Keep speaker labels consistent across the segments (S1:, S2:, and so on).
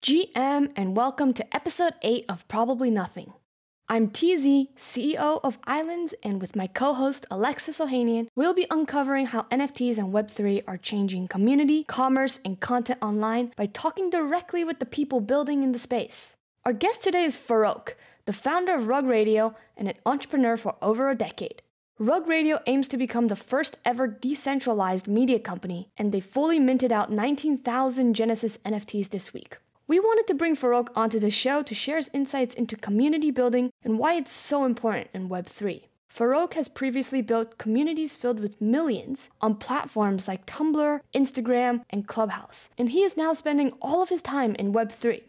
S1: GM, and welcome to episode 8 of Probably Nothing. I'm TZ, CEO of Islands, and with my co host Alexis Ohanian, we'll be uncovering how NFTs and Web3 are changing community, commerce, and content online by talking directly with the people building in the space. Our guest today is Farokh, the founder of Rug Radio and an entrepreneur for over a decade. Rug Radio aims to become the first ever decentralized media company, and they fully minted out 19,000 Genesis NFTs this week. We wanted to bring Farokh onto the show to share his insights into community building and why it's so important in Web3. Farokh has previously built communities filled with millions on platforms like Tumblr, Instagram, and Clubhouse, and he is now spending all of his time in Web3.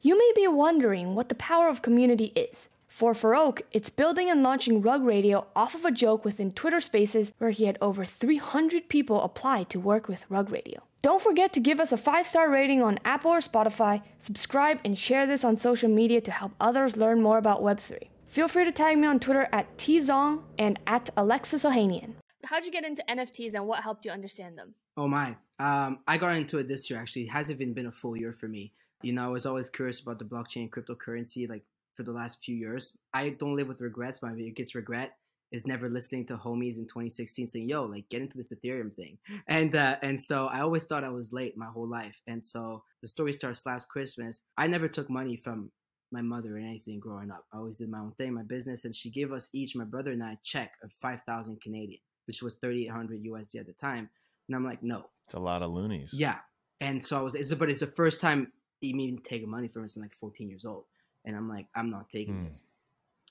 S1: You may be wondering what the power of community is. For Farokh, it's building and launching Rug Radio off of a joke within Twitter Spaces where he had over 300 people apply to work with Rug Radio. Don't forget to give us a five star rating on Apple or Spotify, subscribe, and share this on social media to help others learn more about Web3. Feel free to tag me on Twitter at tzong and at Alexis Ohanian. How'd you get into NFTs and what helped you understand them?
S2: Oh my. Um, I got into it this year actually. It hasn't even been a full year for me. You know, I was always curious about the blockchain and cryptocurrency like for the last few years. I don't live with regrets. My biggest regret is never listening to homies in 2016 saying, "Yo, like get into this Ethereum thing," and uh, and so I always thought I was late my whole life, and so the story starts last Christmas. I never took money from my mother or anything growing up. I always did my own thing, my business, and she gave us each, my brother and I, a check of five thousand Canadian, which was 3,800 USD at the time, and I'm like, no,
S3: it's a lot of loonies.
S2: Yeah, and so I was, it's, but it's the first time even taking money from us in like 14 years old, and I'm like, I'm not taking mm. this,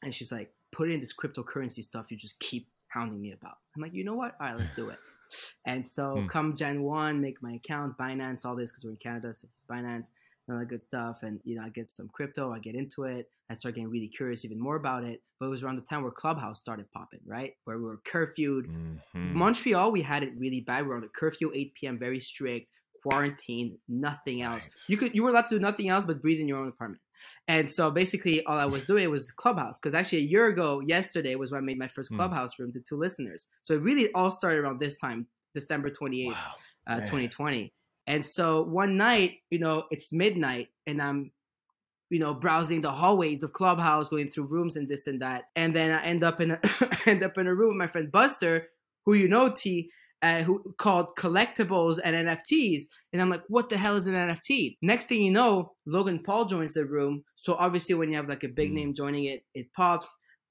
S2: and she's like put in this cryptocurrency stuff you just keep hounding me about. I'm like, you know what? All right, let's do it. And so mm. come Gen 1, make my account, Binance, all this, because we're in Canada, so it's Binance, and all that good stuff. And, you know, I get some crypto, I get into it. I start getting really curious even more about it. But it was around the time where Clubhouse started popping, right? Where we were curfewed. Mm-hmm. Montreal, we had it really bad. We were on a curfew, 8 p.m., very strict, quarantine, nothing else. Right. You could you were allowed to do nothing else but breathe in your own apartment. And so basically, all I was doing was Clubhouse. Because actually, a year ago, yesterday was when I made my first hmm. Clubhouse room to two listeners. So it really all started around this time, December 28th, wow, uh, 2020. And so one night, you know, it's midnight and I'm, you know, browsing the hallways of Clubhouse, going through rooms and this and that. And then I end up in a, end up in a room with my friend Buster, who you know, T, uh, who called collectibles and NFTs. And I'm like, what the hell is an NFT? Next thing you know, Logan Paul joins the room. So obviously, when you have like a big mm. name joining it, it pops.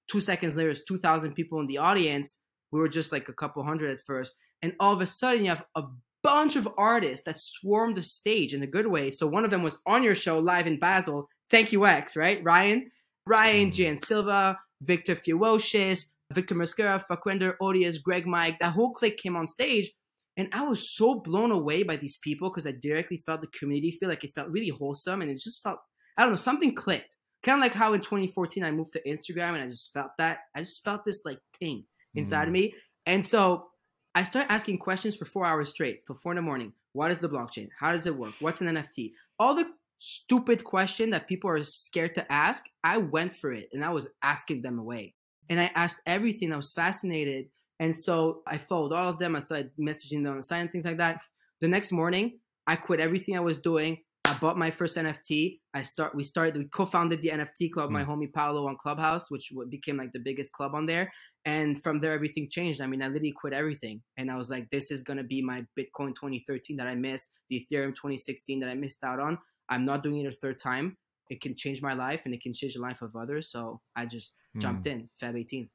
S2: Two seconds later, it's 2,000 people in the audience. We were just like a couple hundred at first. And all of a sudden, you have a bunch of artists that swarmed the stage in a good way. So one of them was on your show live in Basel. Thank you, X, right? Ryan, Ryan, mm. Gian Silva, Victor Fewocious, Victor Mosquera, Fvckrender, Odious, Greg Mike, that whole clique came on stage. And I was so blown away by these people because I directly felt the community feel like it felt really wholesome and it just felt, I don't know, something clicked. Kind of like how in 2014 I moved to Instagram and I just felt that. I just felt this like thing inside mm. of me. And so I started asking questions for four hours straight till four in the morning. What is the blockchain? How does it work? What's an NFT? All the stupid question that people are scared to ask, I went for it and I was asking them away and I asked everything. I was fascinated. And so I followed all of them. I started messaging them on the side and things like that. The next morning, I quit everything I was doing. I bought my first NFT. I start. We started. We co-founded the NFT club. Mm. My homie Paolo on Clubhouse, which became like the biggest club on there. And from there, everything changed. I mean, I literally quit everything, and I was like, "This is gonna be my Bitcoin 2013 that I missed, the Ethereum 2016 that I missed out on. I'm not doing it a third time it can change my life and it can change the life of others. So I just mm. jumped in Feb 18th.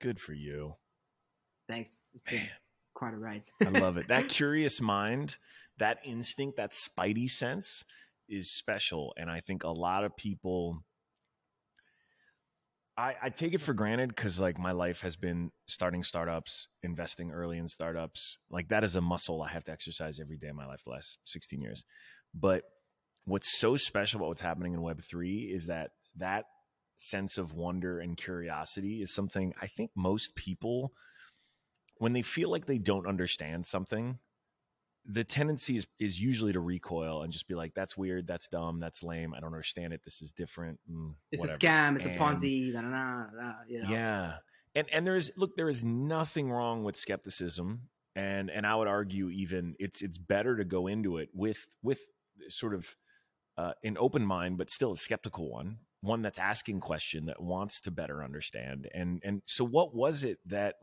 S3: Good for you.
S2: Thanks. It's been quite a ride.
S3: I love it. That curious mind, that instinct, that spidey sense is special. And I think a lot of people I, I take it for granted because like my life has been starting startups, investing early in startups. Like that is a muscle I have to exercise every day of my life the last 16 years. But what's so special about what's happening in Web3 is that that sense of wonder and curiosity is something I think most people, when they feel like they don't understand something, the tendency is, is usually to recoil and just be like, that's weird, that's dumb, that's lame, I don't understand it, this is different.
S2: Mm, it's whatever. a scam, it's and, a Ponzi, you know.
S3: Yeah. And and there's look, there is nothing wrong with skepticism. And and I would argue even it's it's better to go into it with with sort of uh, an open mind, but still a skeptical one, one that's asking question that wants to better understand. And and so, what was it that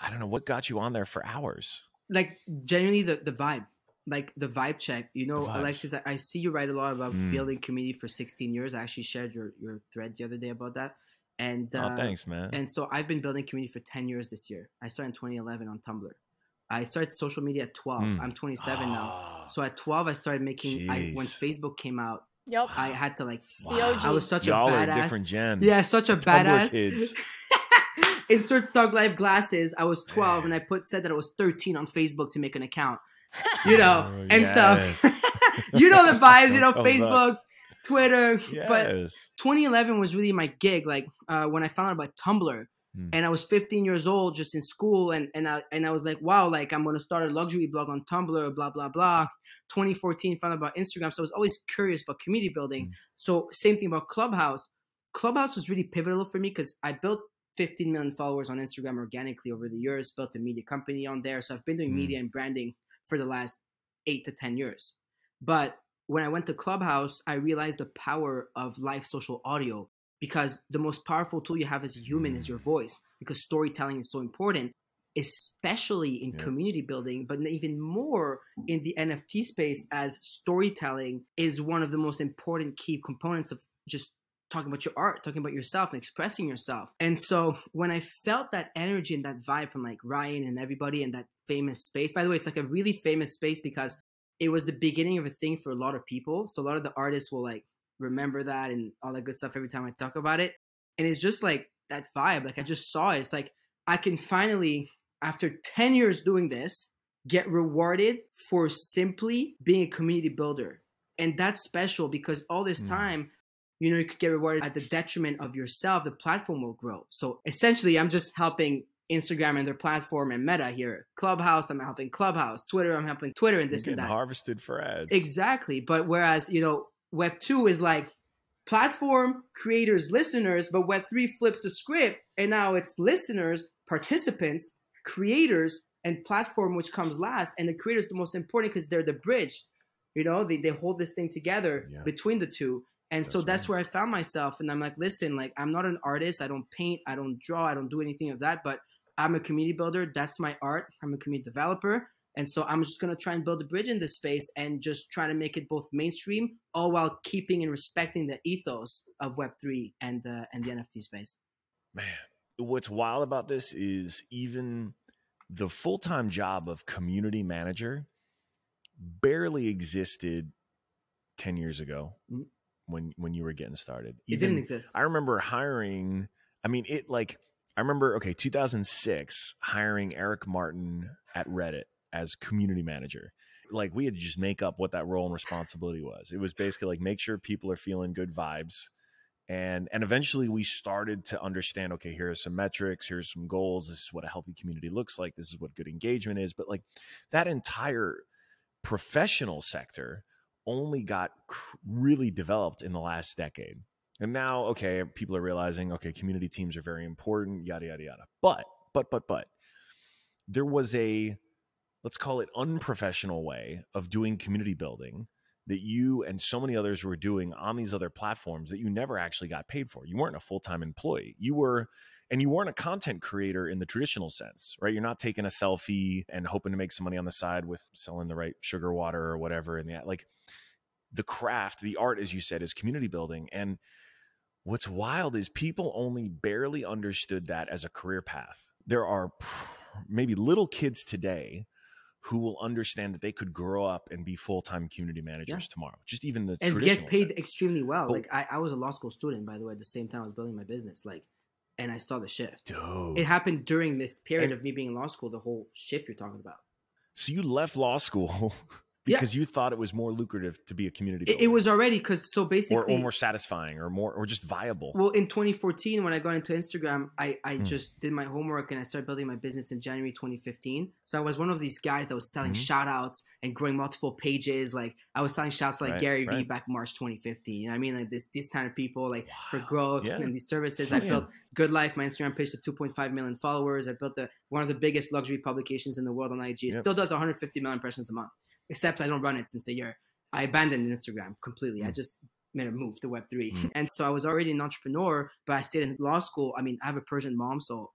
S3: I don't know what got you on there for hours?
S2: Like genuinely, the the vibe, like the vibe check. You know, Alexis, I, I see you write a lot about
S3: Mm.
S2: building community for 16 years. I actually shared your your thread the other day about that. And uh,
S3: oh, thanks, man.
S2: And so I've been building community for 10 years this year. I started in 2011 on Tumblr. I started social media at 12.
S3: Mm.
S2: I'm 27 now.
S3: Oh,
S2: So at 12, I started making. I, when Facebook came out,
S1: Yep.
S2: I had to like.
S1: The OG.
S2: I was such
S3: Y'all
S2: a
S3: are
S2: badass.
S3: different gen.
S2: Yeah, such a
S3: Tumblr
S2: badass.
S3: kids.
S2: Insert thug life glasses. I was 12 and I put said that I was 13 on Facebook to make an account. You know,
S3: Oh,
S2: and
S3: yes.
S2: so you know the vibes. You know,
S3: Don't tell
S2: Facebook, Twitter. But 2011 was really my gig. Like uh, when I found out about Tumblr,
S3: Hmm.
S2: and I was 15 years old, just in school, and and I and I was like, wow, like I'm gonna start a luxury blog on Tumblr, blah blah blah. 2014, found out about Instagram, so I was always curious about community building.
S3: Hmm.
S2: So same thing about Clubhouse. Clubhouse was really pivotal for me because I built 15 million followers on Instagram organically over the years, built a media company on there. So I've been doing
S3: Hmm.
S2: media and branding for the last eight to 10 years. But when I went to Clubhouse, I realized the power of live social audio because the most powerful tool you have as a human is
S3: Mm.
S2: your voice because storytelling is so important, especially in
S3: Yeah.
S2: community building, but even more in the NFT space as storytelling is one of the most important key components of just talking about your art, talking about yourself and expressing yourself. And so when I felt that energy and that vibe from like Ryan and everybody in that famous space, by the way, it's like a really famous space because it was the beginning of a thing for a lot of people. So a lot of the artists will like remember that and all that good stuff every time I talk about it. And it's just like that vibe. Like I just saw it. It's like I can finally, after 10 years doing this, get rewarded for simply being a community builder. And that's special because all this
S3: Mm.
S2: time, you know, you could get rewarded at the detriment of yourself, the platform will grow. So essentially, I'm just helping Instagram and their platform and Meta here. Clubhouse, I'm helping Clubhouse. Twitter, I'm helping Twitter and this and that.
S3: harvested for ads.
S2: Exactly. But whereas, you know, Web 2 is like platform, creators, listeners, but Web 3 flips the script and now it's listeners, participants, creators, and platform, which comes last. And the creators the most important because they're the bridge. You know, they, they hold this thing together
S3: Yeah.
S2: between the two. And so
S3: That's
S2: that's where I found myself. And I'm like, listen, like, I'm not an artist. I don't paint. I don't draw. I don't do anything of that. But I'm a community builder. That's my art. I'm a community developer. And so I'm just going to try and build a bridge in this space and just try to make it both mainstream, all while keeping and respecting the ethos of Web3 and, uh, and the NFT space.
S3: Man, what's wild about this is even the full time job of community manager barely existed 10 years ago
S2: Mhm.
S3: when when you were getting started.
S2: It didn't exist.
S3: I remember hiring, I mean, it like, I remember, okay, 2006, hiring Eric Martin at Reddit as community manager. Like, we had to just make up what that role and responsibility was. It was basically like make sure people are feeling good vibes. And, and eventually we started to understand okay here are some metrics here's some goals this is what a healthy community looks like this is what good engagement is but like that entire professional sector only got really developed in the last decade. And now, okay, people are realizing, okay, community teams are very important, yada, yada, yada. But, but, but, but, there was a, let's call it unprofessional way of doing community building that you and so many others were doing on these other platforms that you never actually got paid for. You weren't a full time employee. You were, and you weren't a content creator in the traditional sense, right? You're not taking a selfie and hoping to make some money on the side with selling the right sugar water or whatever. And the like, the craft, the art, as you said, is community building. And what's wild is people only barely understood that as a career path. There are maybe little kids today who will understand that they could grow up and be full-time community managers tomorrow. Just even the
S2: and get paid
S3: sense.
S2: extremely well.
S3: But-
S2: like I, I was a law school student, by the way, at the same time I was building my business. Like, and I saw the shift.
S3: Dude.
S2: It happened during this period
S3: And-
S2: of me being in law school. The whole shift you're talking about.
S3: so you left law school
S2: Yeah.
S3: because you thought it was more lucrative to be a community
S2: It,
S3: builder.
S2: it was already because so
S3: or,
S2: basically,
S3: or more satisfying or more or just viable.
S2: well, in 2014 when I got into Instagram, I I
S3: Hmm.
S2: just did my homework and I started building my business in January 2015. So I was one of these guys that was selling
S3: Mhm.
S2: shout outs and growing multiple pages. Like I was selling shouts like
S3: Right,
S2: Gary Vee
S3: right.
S2: back March 2015. You know what I mean? Like this this kind of people like for growth
S3: Yeah.
S2: and these services. I
S3: yeah.
S2: built Good Life, my Instagram page to 2.5 million followers. I built the one of the biggest luxury publications in the world on IG. It
S3: Yep.
S2: still does 150 million impressions a month, except I don't run it since a year. I abandoned Instagram completely. Mm. I just made a move to Web3. Mm. And so I was already an entrepreneur, but I stayed in law school. I mean, I have a Persian mom, so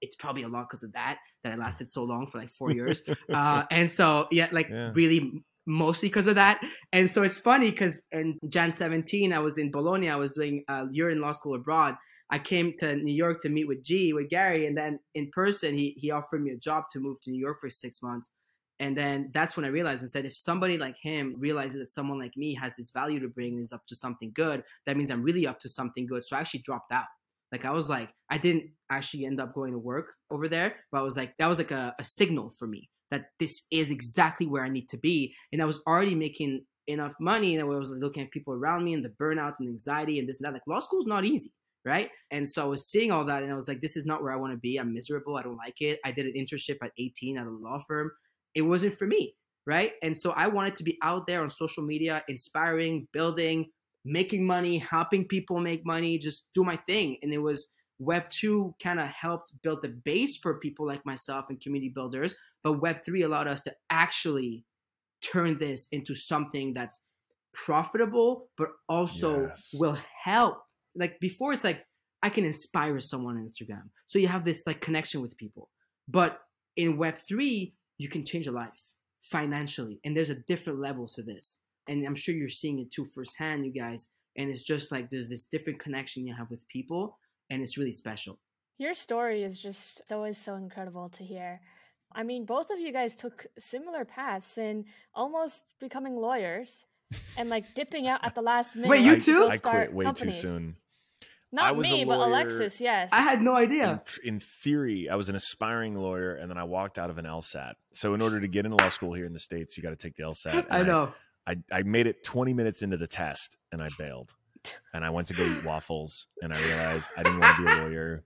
S2: it's probably a lot because of that that I lasted so long for like four years. uh, and so yeah, like yeah. really mostly because of that. And so it's funny because in Jan 17, I was in Bologna. I was doing a year in law school abroad. I came to New York to meet with G, with Gary, and then in person, he, he offered me a job to move to New York for six months. And then that's when I realized and said, if somebody like him realizes that someone like me has this value to bring and is up to something good, that means I'm really up to something good. So I actually dropped out. Like I was like, I didn't actually end up going to work over there, but I was like, that was like a, a signal for me that this is exactly where I need to be. And I was already making enough money and I was looking at people around me and the burnout and anxiety and this and that. Like law school is not easy, right? And so I was seeing all that and I was like, this is not where I want to be. I'm miserable. I don't like it. I did an internship at 18 at a law firm. It wasn't for me, right? And so I wanted to be out there on social media, inspiring, building, making money, helping people make money, just do my thing. And it was Web 2 kind of helped build the base for people like myself and community builders but Web3 allowed us to actually turn this into something that's profitable, but also yes. will help. Like before, it's like I can inspire someone on Instagram. So you have this like connection with people. But in Web3, you can change a life financially. And there's a different level to this. And I'm sure you're seeing it too firsthand, you guys. And it's just like there's this different connection you have with people, and it's really special.
S1: Your story is just always so incredible to hear. I mean, both of you guys took similar paths in almost becoming lawyers and like dipping out at the last minute.
S2: Wait, you too?
S3: I quit way companies. too soon.
S1: Not me, but Alexis, yes.
S2: I had no idea.
S3: In, in, theory, I was an aspiring lawyer, and then I walked out of an LSAT. So, in order to get into law school here in the States, you got to take the LSAT.
S2: I know.
S3: I, I, I made it 20 minutes into the test, and I bailed. And I went to go eat waffles, and I realized I didn't want to be a lawyer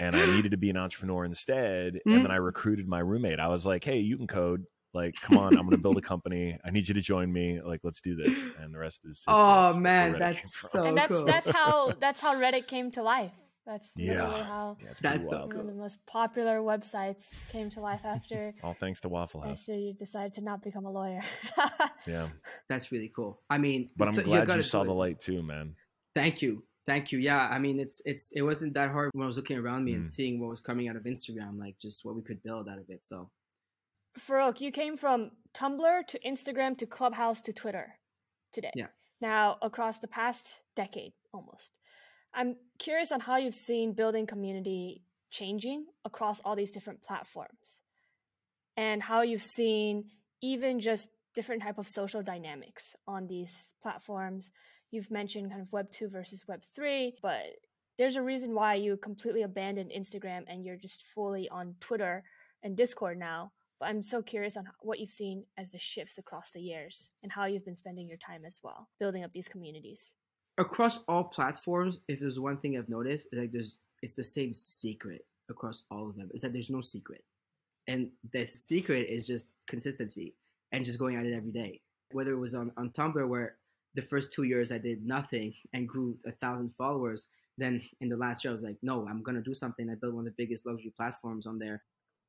S3: and I needed to be an entrepreneur instead. Mm-hmm. And then I recruited my roommate. I was like, "Hey, you can code. Like, come on, I'm going to build a company. I need you to join me. Like, let's do this." And the rest is
S2: oh that's, man, that's, so
S1: and that's
S2: cool.
S1: that's how that's how Reddit came to life. That's
S3: yeah,
S1: how
S3: yeah, that's
S1: so
S3: cool.
S1: one of the most popular websites came to life after.
S3: All thanks to Waffle House.
S1: After you decided to not become a lawyer.
S3: yeah,
S2: that's really cool. I mean,
S3: but I'm so, glad you saw the light too, man.
S2: Thank you. Thank you. Yeah, I mean, it's it's it wasn't that hard when I was looking around me mm. and seeing what was coming out of Instagram, like just what we could build out of it. So,
S1: Farokh, you came from Tumblr to Instagram to Clubhouse to Twitter today.
S2: Yeah.
S1: Now, across the past decade, almost, I'm curious on how you've seen building community changing across all these different platforms, and how you've seen even just different type of social dynamics on these platforms you've mentioned kind of Web 2 versus Web 3, but there's a reason why you completely abandoned Instagram and you're just fully on Twitter and Discord now. But I'm so curious on what you've seen as the shifts across the years and how you've been spending your time as well, building up these communities.
S2: Across all platforms, if there's one thing I've noticed, like there's it's the same secret across all of them. Is that there's no secret. And the secret is just consistency and just going at it every day. Whether it was on, on Tumblr where the first two years I did nothing and grew a thousand followers. Then in the last year, I was like, no, I'm gonna do something. I built one of the biggest luxury platforms on there,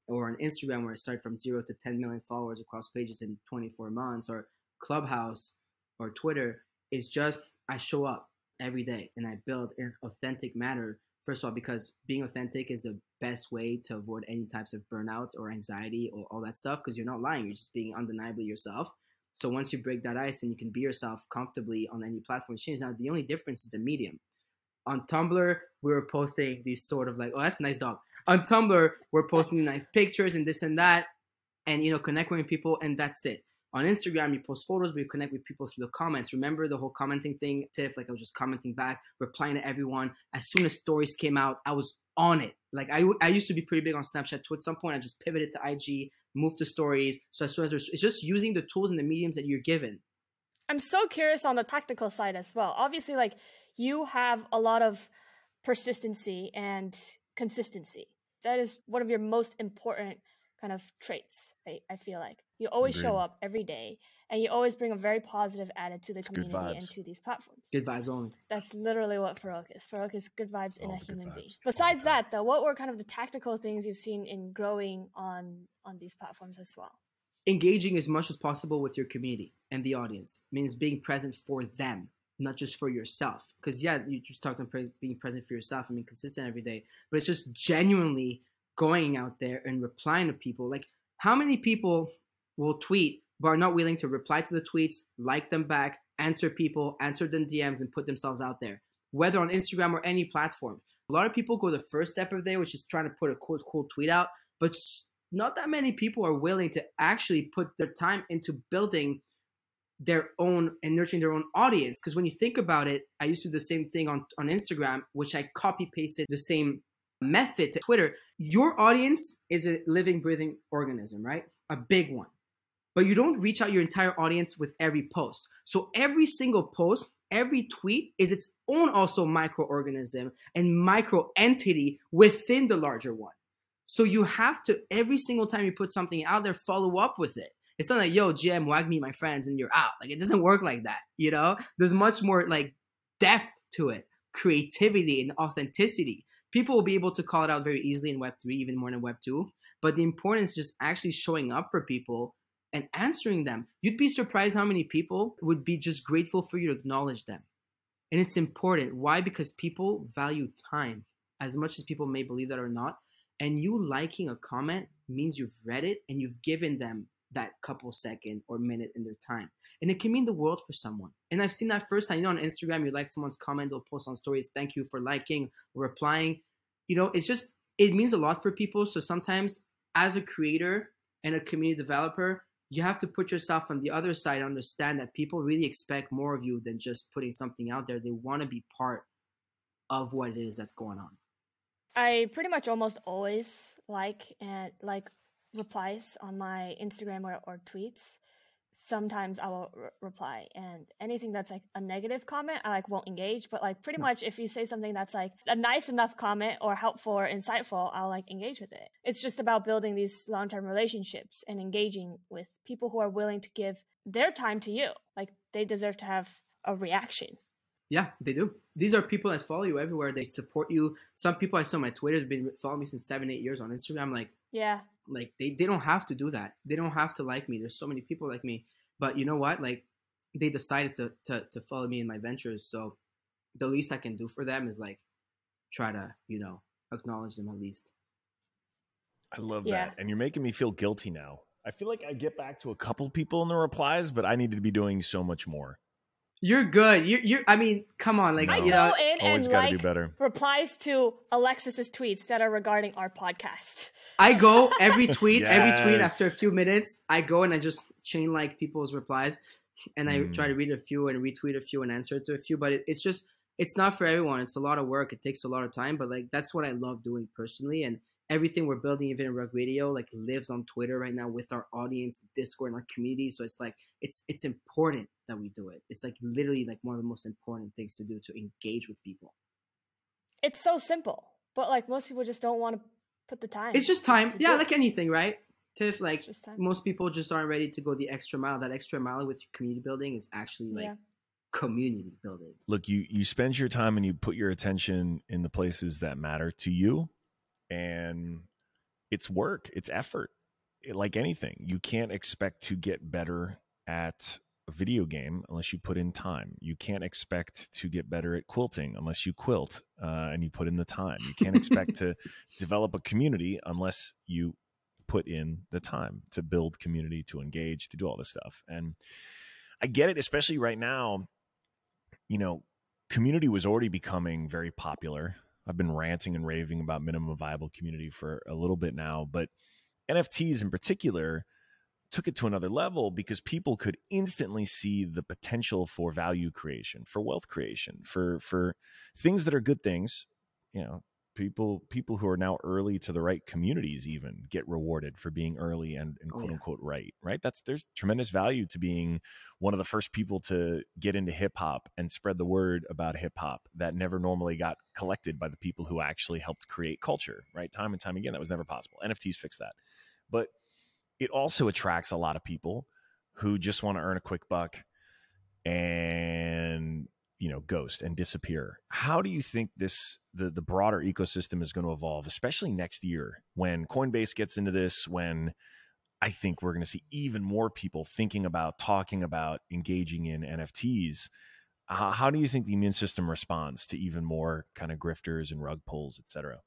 S2: or on Instagram where I started from zero to 10 million followers across pages in 24 months, or Clubhouse, or Twitter. It's just I show up every day and I build in authentic manner. First of all, because being authentic is the best way to avoid any types of burnouts or anxiety or all that stuff because you're not lying. You're just being undeniably yourself. So once you break that ice and you can be yourself comfortably on any platform change. Now the only difference is the medium. On Tumblr, we were posting these sort of like, oh, that's a nice dog. On Tumblr, we're posting nice pictures and this and that, and you know, connecting with people, and that's it. On Instagram, you post photos, but you connect with people through the comments. Remember the whole commenting thing, Tiff? Like I was just commenting back, replying to everyone. As soon as stories came out, I was on it. Like I, I used to be pretty big on Snapchat too. At some point, I just pivoted to IG moved to stories. So as soon as there's, it's just using the tools and the mediums that you're given.
S1: I'm so curious on the tactical side as well. Obviously, like you have a lot of persistency and consistency. That is one of your most important kind of traits. I, I feel like you always Agreed. show up every day and you always bring a very positive attitude to the it's community and to these platforms.
S2: Good vibes only.
S1: That's literally what Farokh is. Farokh is good vibes in a human being. Besides that, though, what were kind of the tactical things you've seen in growing on on these platforms as well?
S2: engaging as much as possible with your community and the audience means being present for them not just for yourself. Because yeah you just talked about being present for yourself i mean consistent every day but it's just genuinely going out there and replying to people. Like how many people will tweet but are not willing to reply to the tweets like them back answer people answer them dms and put themselves out there? Whether on instagram or any platform. A lot of people go the first step of there which is trying to put a cool, cool tweet out but not that many people are willing to actually put their time into building their own and nurturing their own audience. Because when you think about it, I used to do the same thing on, on Instagram, which I copy pasted the same method to Twitter. Your audience is a living, breathing organism, right? A big one. But you don't reach out your entire audience with every post. So every single post, every tweet is its own also microorganism and micro entity within the larger one. So you have to every single time you put something out there, follow up with it. It's not like yo, GM, wag me my friends, and you're out. Like it doesn't work like that. You know, there's much more like depth to it, creativity and authenticity. People will be able to call it out very easily in Web three, even more than Web two. But the importance is just actually showing up for people and answering them. You'd be surprised how many people would be just grateful for you to acknowledge them. And it's important. Why? Because people value time as much as people may believe that or not and you liking a comment means you've read it and you've given them that couple second or minute in their time. And it can mean the world for someone. And I've seen that first time. You know, on Instagram, you like someone's comment, they'll post on stories, thank you for liking, replying. You know, it's just, it means a lot for people. So sometimes as a creator and a community developer, you have to put yourself on the other side, understand that people really expect more of you than just putting something out there. They want to be part of what it is that's going on.
S1: I pretty much almost always like and like replies on my Instagram or, or tweets. Sometimes I will re- reply, and anything that's like a negative comment, I like won't engage. But like pretty hmm. much, if you say something that's like a nice enough comment or helpful or insightful, I'll like engage with it. It's just about building these long term relationships and engaging with people who are willing to give their time to you. Like they deserve to have a reaction.
S2: Yeah, they do. These are people that follow you everywhere. They support you. Some people I saw on my Twitter have been following me since seven, eight years on Instagram. Like,
S1: yeah,
S2: like they, they don't have to do that. They don't have to like me. There's so many people like me. But you know what? Like, they decided to to, to follow me in my ventures. So the least I can do for them is like try to, you know, acknowledge them at least.
S3: I love yeah. that. And you're making me feel guilty now. I feel like I get back to a couple people in the replies, but I need to be doing so much more.
S2: You're good. You're, you're. I mean, come on. Like
S1: no. I
S2: you
S1: go know, in and like do better. replies to Alexis's tweets that are regarding our podcast.
S2: I go every tweet, yes. every tweet after a few minutes. I go and I just chain like people's replies, and I mm. try to read a few and retweet a few and answer to a few. But it, it's just, it's not for everyone. It's a lot of work. It takes a lot of time. But like that's what I love doing personally, and everything we're building even in Rug Radio like lives on Twitter right now with our audience, Discord, and our community. So it's like it's it's important that we do it. It's like literally like one of the most important things to do to engage with people.
S1: It's so simple, but like most people just don't want to put the time.
S2: It's just time. Yeah, like anything, right? Tiff, like most people just aren't ready to go the extra mile. That extra mile with community building is actually like yeah. community building.
S3: Look, you you spend your time and you put your attention in the places that matter to you and it's work, it's effort. like anything, you can't expect to get better at a video game unless you put in time. You can't expect to get better at quilting unless you quilt uh, and you put in the time. You can't expect to develop a community unless you put in the time to build community, to engage, to do all this stuff. And I get it, especially right now. You know, community was already becoming very popular I've been ranting and raving about minimum viable community for a little bit now, but NFTs in particular took it to another level because people could instantly see the potential for value creation, for wealth creation, for for things that are good things, you know, people people who are now early to the right communities even get rewarded for being early and, and oh, quote oh, yeah. unquote right right? That's there's tremendous value to being one of the first people to get into hip hop and spread the word about hip hop that never normally got collected by the people who actually helped create culture right? Time and time again that was never possible. Nfts fix that. But it also attracts a lot of people who just want to earn a quick buck and you know ghost and disappear how do you think this the the broader ecosystem is going to evolve especially next year when coinbase gets into this when I think we're going to see even more people thinking about, talking about, engaging in NFTs. How do you think the immune system responds to even more kind of grifters and rug pulls, et cetera?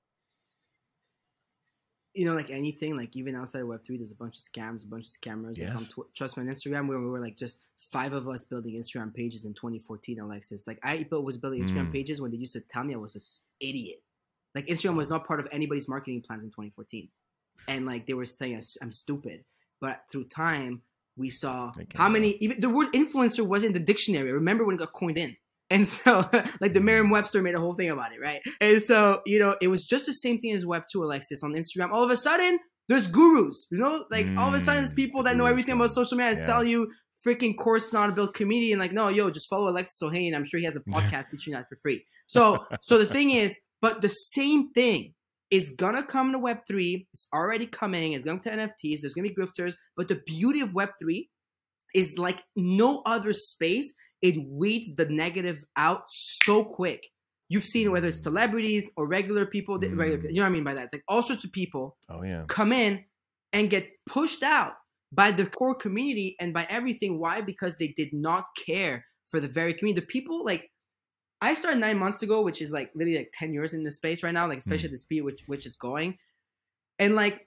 S2: You know, like anything, like even outside of Web three, there's a bunch of scams, a bunch of scammers.
S3: Yes.
S2: Like on tw- trust me on Instagram, where we were like just five of us building Instagram pages in 2014. Alexis, like I was building Instagram
S3: Mm.
S2: pages when they used to tell me I was an idiot. Like Instagram was not part of anybody's marketing plans in 2014, and like they were saying I'm stupid. But through time, we saw how many. Even the word influencer was in the dictionary. Remember when it got coined in? And so, like the
S3: Mm.
S2: Merriam-Webster made a whole thing about it, right? And so, you know, it was just the same thing as Web two, Alexis, on Instagram. All of a sudden, there's gurus, you know, like all of a sudden, there's
S3: Mm,
S2: people that know everything about social media,
S3: Yeah.
S2: sell you freaking courses on how to build community, and like, no, yo, just follow Alexis Ohanian. I'm sure he has a podcast teaching that for free. So, so the thing is, but the same thing is gonna come to Web three. It's already coming. It's going to NFTs. There's gonna be grifters. But the beauty of Web three is like no other space. It weeds the negative out so quick. You've seen whether it's celebrities or regular people. that-
S3: Mm.
S2: Regular, you know what I mean by that? It's like all sorts of people
S3: Oh yeah.
S2: come in and get pushed out by the core community and by everything. Why? Because they did not care for the very community. The people like I started nine months ago, which is like literally like ten years in this space right now, like especially at the speed which which is going, and like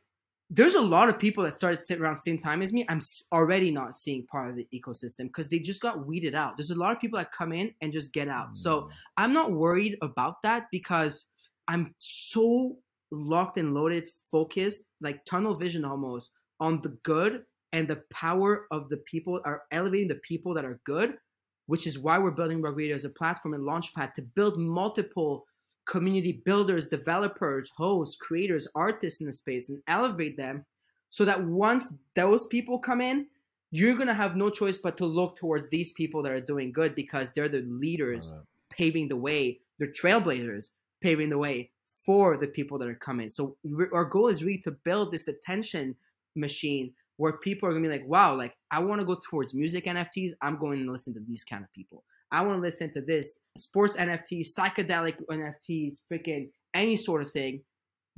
S2: there's a lot of people that started sitting around the same time as me. I'm already not seeing part of the ecosystem because they just got weeded out. There's a lot of people that come in and just get out. So
S3: Mm.
S2: I'm not worried about that because I'm so locked and loaded, focused, like tunnel vision almost on the good and the power of the people are elevating the people that are good, which is why we're building Rug as a platform and launchpad to build multiple community builders, developers, hosts, creators, artists in the space and elevate them so that once those people come in, you're going to have no choice but to look towards these people that are doing good because they're the leaders paving the way. They're trailblazers paving the way for the people that are coming. So our goal is really to build this attention machine where people are gonna be like, wow, like I want to go towards music NFTs. I'm going to listen to these kind of people. I want to listen to this sports NFTs, psychedelic NFTs, freaking any sort of thing.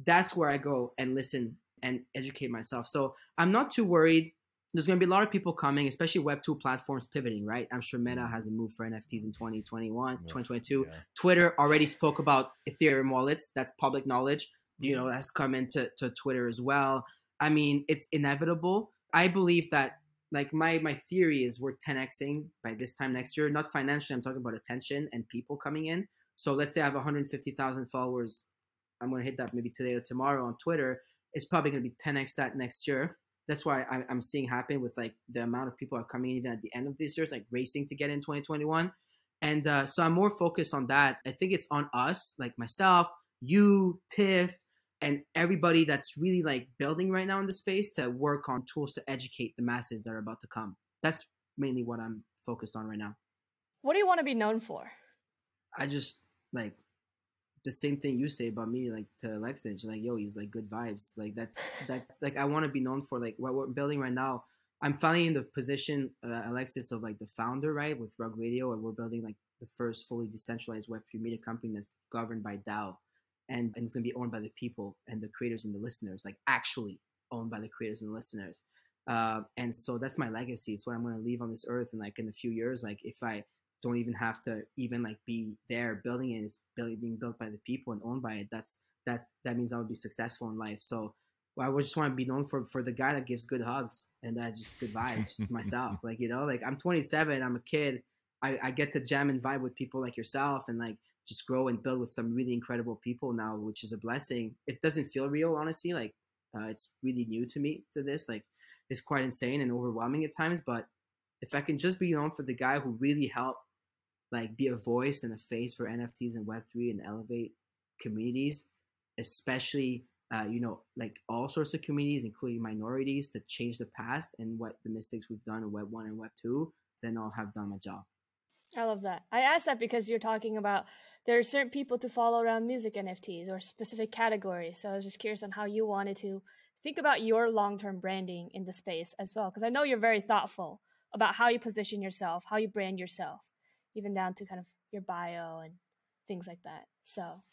S2: That's where I go and listen and educate myself. So I'm not too worried. There's going to be a lot of people coming, especially Web2 platforms pivoting, right? I'm sure Meta has a move for NFTs in 2021,
S3: it.
S2: 2022.
S3: Yeah.
S2: Twitter already spoke about Ethereum wallets. That's public knowledge. You mm. know, that's come into to Twitter as well. I mean, it's inevitable. I believe that like my my theory is we're 10xing by this time next year. Not financially, I'm talking about attention and people coming in. So let's say I have 150,000 followers. I'm gonna hit that maybe today or tomorrow on Twitter. It's probably gonna be 10x that next year. That's why I'm seeing happen with like the amount of people are coming in even at the end of this year. It's like racing to get in 2021. And uh, so I'm more focused on that. I think it's on us, like myself, you, Tiff, and everybody that's really like building right now in the space to work on tools to educate the masses that are about to come. That's mainly what I'm focused on right now.
S1: What do you want to be known for?
S2: I just like the same thing you say about me, like to Alexis, like, yo, he's like good vibes. Like that's that's like I want to be known for like what we're building right now. I'm finally in the position, uh, Alexis, of like the founder, right, with Rug Radio, and we're building like the first fully decentralized Web3 media company that's governed by DAO, and, and it's gonna be owned by the people and the creators and the listeners, like actually owned by the creators and the listeners. Uh, and so that's my legacy. It's what I'm gonna leave on this earth, and like in a few years, like if I don't even have to even like be there building it. It's being built by the people and owned by it. That's that's that means I would be successful in life. So well, I would just want to be known for for the guy that gives good hugs and that's just good vibes. just myself, like you know, like I'm 27, I'm a kid. I, I get to jam and vibe with people like yourself and like just grow and build with some really incredible people now, which is a blessing. It doesn't feel real, honestly. Like uh, it's really new to me to this. Like it's quite insane and overwhelming at times, but if I can just be known for the guy who really helped like be a voice and a face for NFTs and Web3 and elevate communities, especially uh, you know like all sorts of communities, including minorities, to change the past and what the mistakes we've done in Web one and Web two, then I'll have done my job.
S1: I love that. I asked that because you're talking about there are certain people to follow around music NFTs or specific categories. So I was just curious on how you wanted to think about your long term branding in the space as well. Because I know you're very thoughtful about how you position yourself, how you brand yourself, even down to kind of your bio and things like that. So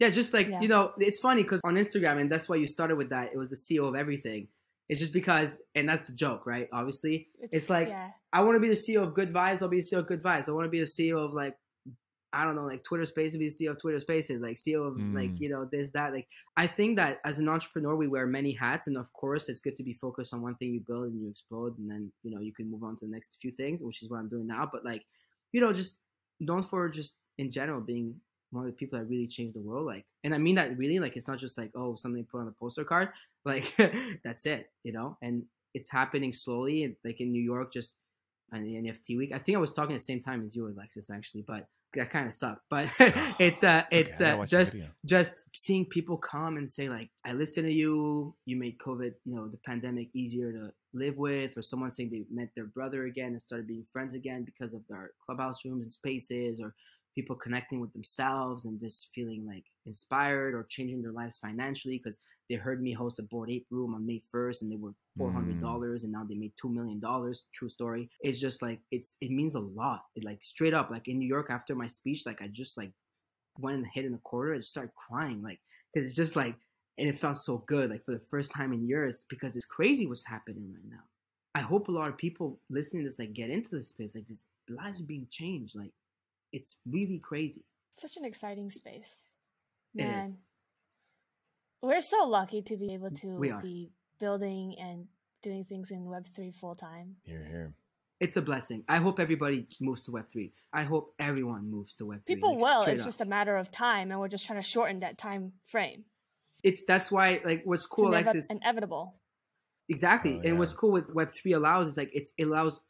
S2: Yeah, just like
S1: Yeah.
S2: you know, it's funny because on Instagram, and that's why you started with that. It was the CEO of everything. It's just because, and that's the joke, right? Obviously, it's, like
S1: yeah.
S2: I want to be the CEO of Good Vibes. I'll be the CEO of Good Vibes. I want to be the CEO of like I don't know, like Twitter Spaces. Be the CEO of Twitter Spaces. Like CEO of like
S3: Mm.
S2: you know this that. Like I think that as an entrepreneur, we wear many hats, and of course, it's good to be focused on one thing you build and you explode, and then you know you can move on to the next few things, which is what I'm doing now. But like you know, just known for just in general being one of the people that really changed the world. Like, and I mean that really. Like, it's not just like oh something put on a poster card. Like that's it, you know. And it's happening slowly. And like in New York, just on the NFT week. I think I was talking at the same time as you, Alexis, actually, but that kind of sucked. But it's uh,
S3: okay.
S2: it's
S3: gotta
S2: uh, just just seeing people come and say like, I listen to you. You made COVID, you know, the pandemic easier to live with, or someone saying they met their brother again and started being friends again because of their clubhouse rooms and spaces, or people connecting with themselves and just feeling like inspired or changing their lives financially because they heard me host a Bored Ape room on May 1st and they were four hundred mm. dollars and now they made two million dollars. True story. It's just like it's it means a lot. It like straight up like in New York after my speech, like I just like went and hit in the corner and started crying like because it's just like and it felt so good like for the first time in years because it's crazy what's happening right now. I hope a lot of people listening to this like get into this space like this lives are being changed like it's really crazy.
S1: Such an exciting space.
S2: It is.
S1: Man. We're so lucky to be able to be building and doing things in Web3 full time.
S3: Here, here.
S2: It's a blessing. I hope everybody moves to Web three. I hope everyone moves to Web three.
S1: People will, it's
S2: up.
S1: just a matter of time, and we're just trying to shorten that time frame.
S2: it's that's why like what's
S1: It's
S2: cool,
S1: inevi-
S2: Alexis.
S1: inevitable.
S2: Exactly.
S3: Oh,
S2: And what's cool with Web three allows is like it's it allows,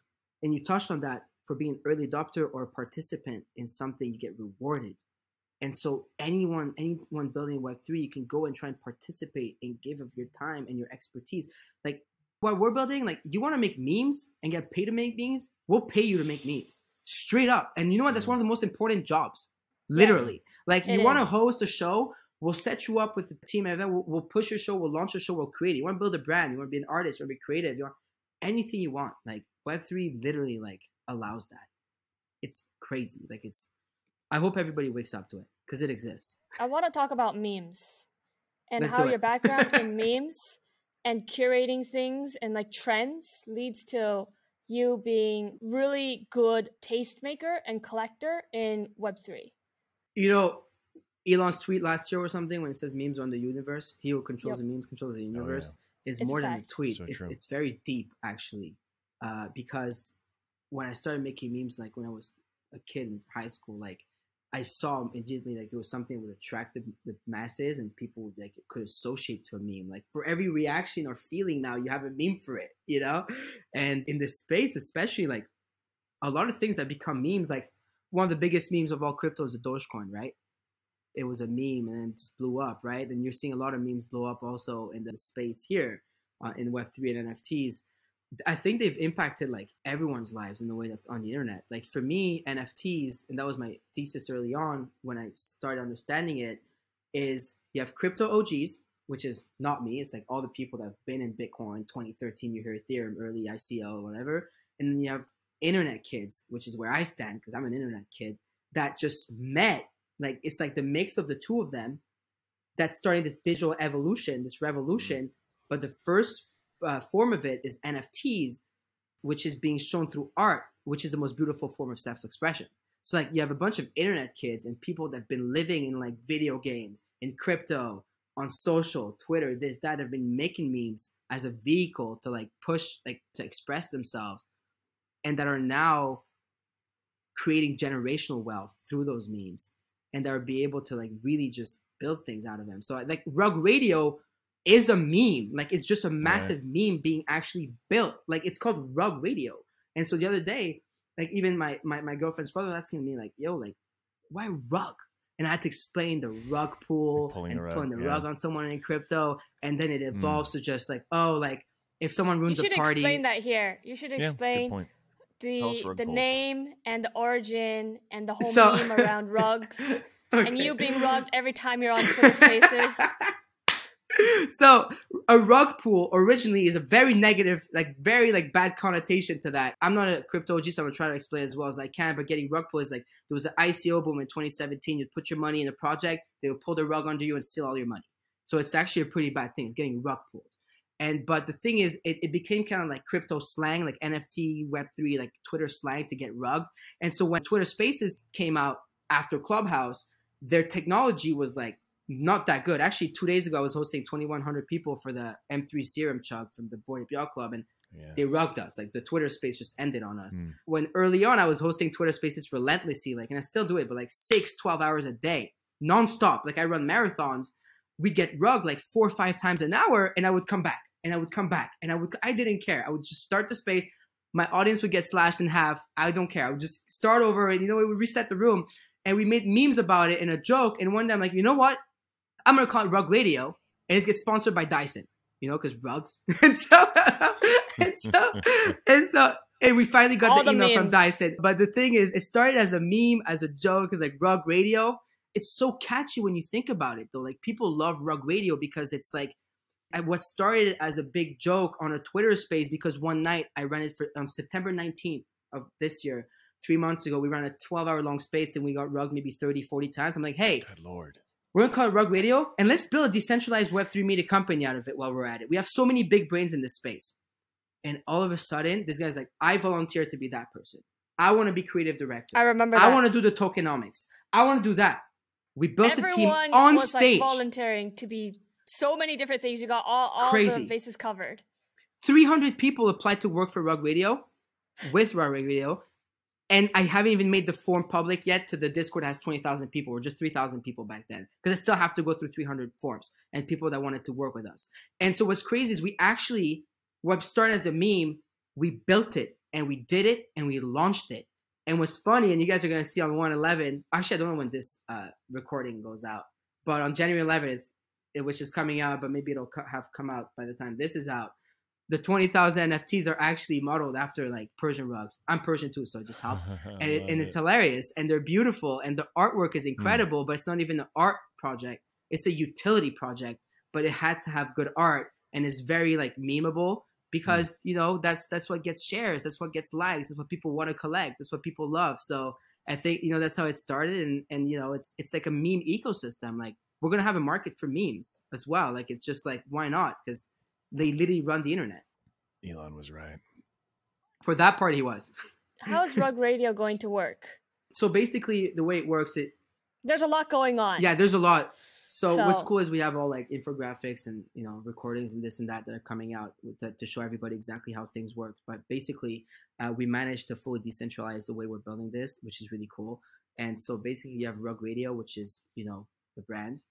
S2: and you touched on that for being an early adopter or a participant in something, you get rewarded. And so anyone anyone building Web three, you can go and try and participate and give of your time and your expertise. Like what we're building, like you want to make memes and get paid to make memes, we'll pay you to make memes straight up. And you know what? That's one of the most important jobs. Literally, like you want to host a show, we'll set you up with a team then we'll, we'll push your show, we'll launch your show, we'll create it. You want to build a brand, you want to be an artist, you want to be creative, you want anything you want. Like Web3 literally like allows that. It's crazy. Like it's I hope everybody wakes up to it because it exists.
S1: I want to talk about memes and
S2: Let's
S1: how your background in memes and curating things and like trends leads to you being really good tastemaker and collector in Web3.
S2: You know, Elon's tweet last year or something when it says memes on the universe, he who controls
S1: Yep.
S2: the memes controls the
S3: yeah.
S2: universe, is
S1: It's a
S2: more than a tweet.
S3: So
S2: it's
S3: true.
S2: it's very deep actually, uh, because when I started making memes, like when I was a kid in high school, like I saw immediately like it was something that would attract the, the masses and people like could associate to a meme. Like for every reaction or feeling now, you have a meme for it, you know. And in this space, especially like a lot of things that become memes, like one of the biggest memes of all crypto is the Dogecoin, right? It was a meme and then it just blew up, right? Then you're seeing a lot of memes blow up also in the space here uh, in Web3 and NFTs. I think they've impacted like everyone's lives in the way that's on the internet. Like for me, NFTs, and that was my thesis early on when I started understanding it, is you have crypto OGs, which is not me. It's like all the people that have been in Bitcoin 2013, you hear Ethereum, early ICO, whatever. And then you have internet kids, which is where I stand because I'm an internet kid that just met. Like it's like the mix of the two of them that's starting this digital evolution, this revolution. Mm-hmm. But the first uh, form of it is NFTs, which is being shown through art, which is the most beautiful form of self-expression. So like you have a bunch of internet kids and people that have been living in like video games, in crypto, on social, Twitter, this, that have been making memes as a vehicle to like push, like to express themselves, and that are now creating generational wealth through those memes, and that are be able to like really just build things out of them. So like Rug Radio is a meme. Like it's just a massive meme being actually built. Like it's called Rug Radio. And so the other day, like even my my, my girlfriend's father was asking me like, "Yo, like, why rug?" And I had to explain the rug pull
S3: Pulling
S2: and
S3: the rug,
S2: pulling the
S3: yeah.
S2: rug on someone in crypto, and then it mm. evolves to just like, oh, like if someone
S1: You
S2: ruins
S1: should
S2: a party, You should
S1: explain that here. You should explain
S3: point. Tell us
S1: the the
S3: pulls.
S1: name and the origin and the whole
S2: So-
S1: meme around rugs and you being rugged every time you're on Twitter Spaces.
S2: so a rug pull originally is a very negative, like very like bad connotation to that. I'm not a crypto G, so I'm gonna try to explain as well as I can. But getting rug pull is like there was an ICO boom in 2017. You'd put your money in a project, they would pull the rug under you and steal all your money. So it's actually a pretty bad thing. It's getting rug pulled. And but the thing is, it, it became kind of like crypto slang, like NFT, Web three, like Twitter slang to get rugged. And so when Twitter Spaces came out after Clubhouse, their technology was like not that good. Actually, two days ago, I was hosting 2,100 people for the M3 Serum Chug from the Boy Yacht Club, and yeah. they rugged us. Like the Twitter space just ended on us. Mm. When early on, I was hosting Twitter spaces relentlessly, like, and I still do it, but like six, 12 hours a day, nonstop. Like I run marathons. We get rugged like four or five times an hour, and I would come back, and I would come back, and I would. I didn't care. I would just start the space. My audience would get slashed in half. I don't care. I would just start over, and you know, we would reset the room, and we made memes about it in a joke. And one day, I'm like, you know what? I'm gonna call it Rug Radio, and it's get sponsored by Dyson. You know, because rugs. and so, and so, and so, and we finally got All the email from Dyson. But the thing is, it started as a meme, as a joke, as like Rug Radio. It's so catchy when you think about it, though. Like people love Rug Radio because it's like uh, what started as a big joke on a Twitter space. Because one night I ran it for on September 19th of this year, three months ago, we ran a 12 hour long space and we got rug maybe 30, 40 times. I'm like, hey,
S3: good lord
S2: we're gonna call it Rug Radio, and let's build a decentralized Web3 media company out of it while we're at it. We have so many big brains in this space. And all of a sudden, this guy's like, I volunteer to be that person. I want to be creative director.
S1: I remember.
S2: I want to do the tokenomics. I want to do that. We built
S1: Everyone
S2: a team on
S1: was
S2: stage.
S1: Like volunteering to be so many different things. You got all, all Crazy. the bases covered.
S2: 300 people applied to work for Rug Radio with Rug Radio and I haven't even made the form public yet to the Discord has 20,000 people or just 3,000 people back then because I still have to go through 300 forms and people that wanted to work with us. And so what's crazy is we actually, what started as a meme, we built it and we did it and we launched it. And what's funny, and you guys are going to see on 111, actually, I don't know when this uh, recording goes out, but on January 11th, which is coming out, but maybe it'll have come out by the time this is out the 20,000 NFTs are actually modeled after like Persian rugs. I'm Persian too, so it just helps. and, it, and it's hilarious and they're beautiful and the artwork is mm. incredible, mm. but it's not even an art project. It's a utility project, but it had to have good art and it's very like memeable because, mm. you know, that's that's what gets shares, that's what gets likes, that's what people want to collect, that's what people love. So I think, you know, that's how it started and and you know, it's it's like a meme ecosystem. Like we're going to have a market for memes as well. Like it's just like why not? Cuz they literally run the internet.
S3: Elon was right.
S2: For that part, he was.
S1: How's Rug Radio going to work?
S2: So basically, the way it works, it
S1: there's a lot going on.
S2: Yeah, there's a lot. So, so, what's cool is we have all like infographics and you know recordings and this and that that are coming out to, to show everybody exactly how things work. But basically, uh, we managed to fully decentralize the way we're building this, which is really cool. And so basically, you have Rug Radio, which is you know the brand,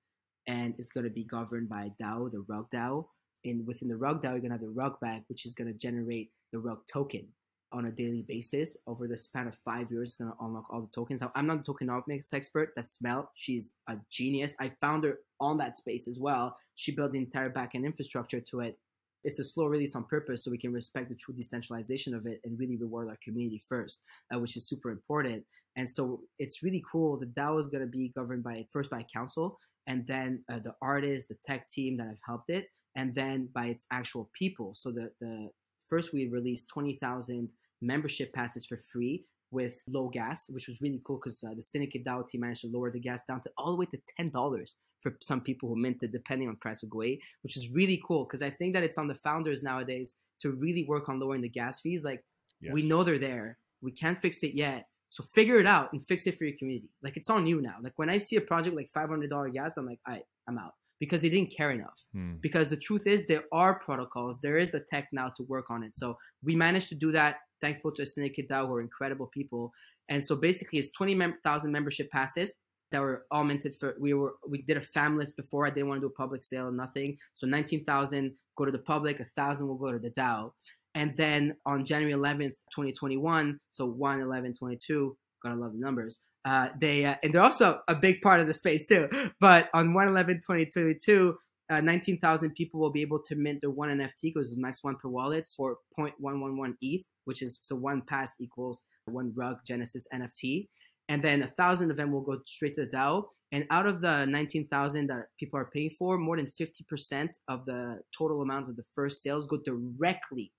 S2: and it's going to be governed by DAO, the Rug DAO, in within the rug DAO, you're gonna have the rug bag, which is gonna generate the rug token on a daily basis over the span of five years. It's gonna unlock all the tokens. Now, I'm not a tokenomics expert. That's Smell. She's a genius. I found her on that space as well. She built the entire backend infrastructure to it. It's a slow release on purpose so we can respect the true decentralization of it and really reward our community first, uh, which is super important. And so it's really cool. The DAO is going to be governed by first by council, and then uh, the artists, the tech team that have helped it, and then by its actual people. So the, the first we released 20,000 membership passes for free with low gas, which was really cool because uh, the Syndicate DAO team managed to lower the gas down to all the way to ten dollars for some people who minted, depending on price of Gwei, which is really cool because I think that it's on the founders nowadays to really work on lowering the gas fees. Like yes. we know they're there, we can't fix it yet, so figure it out and fix it for your community. Like it's on you now. Like when I see a project like five hundred dollar gas, I'm like, I I'm out because they didn't care enough. Hmm. Because the truth is, there are protocols, there is the tech now to work on it. So we managed to do that. Thankful to Syndicate DAO, who are incredible people. And so basically, it's 20,000 membership passes that were all minted for. We were we did a fam list before. I didn't want to do a public sale, or nothing. So 19,000 go to the public, a thousand will go to the DAO. And then on January 11th, 2021, so 1 11 22, gotta love the numbers. Uh, they uh, and they're also a big part of the space too. But on 111 2022, uh, 19,000 people will be able to mint their one NFT because max one per wallet for 0.111 ETH, which is so one pass equals one rug Genesis NFT. And then a thousand of them will go straight to the DAO. And out of the 19,000 that people are paying for, more than 50% of the total amount of the first sales go directly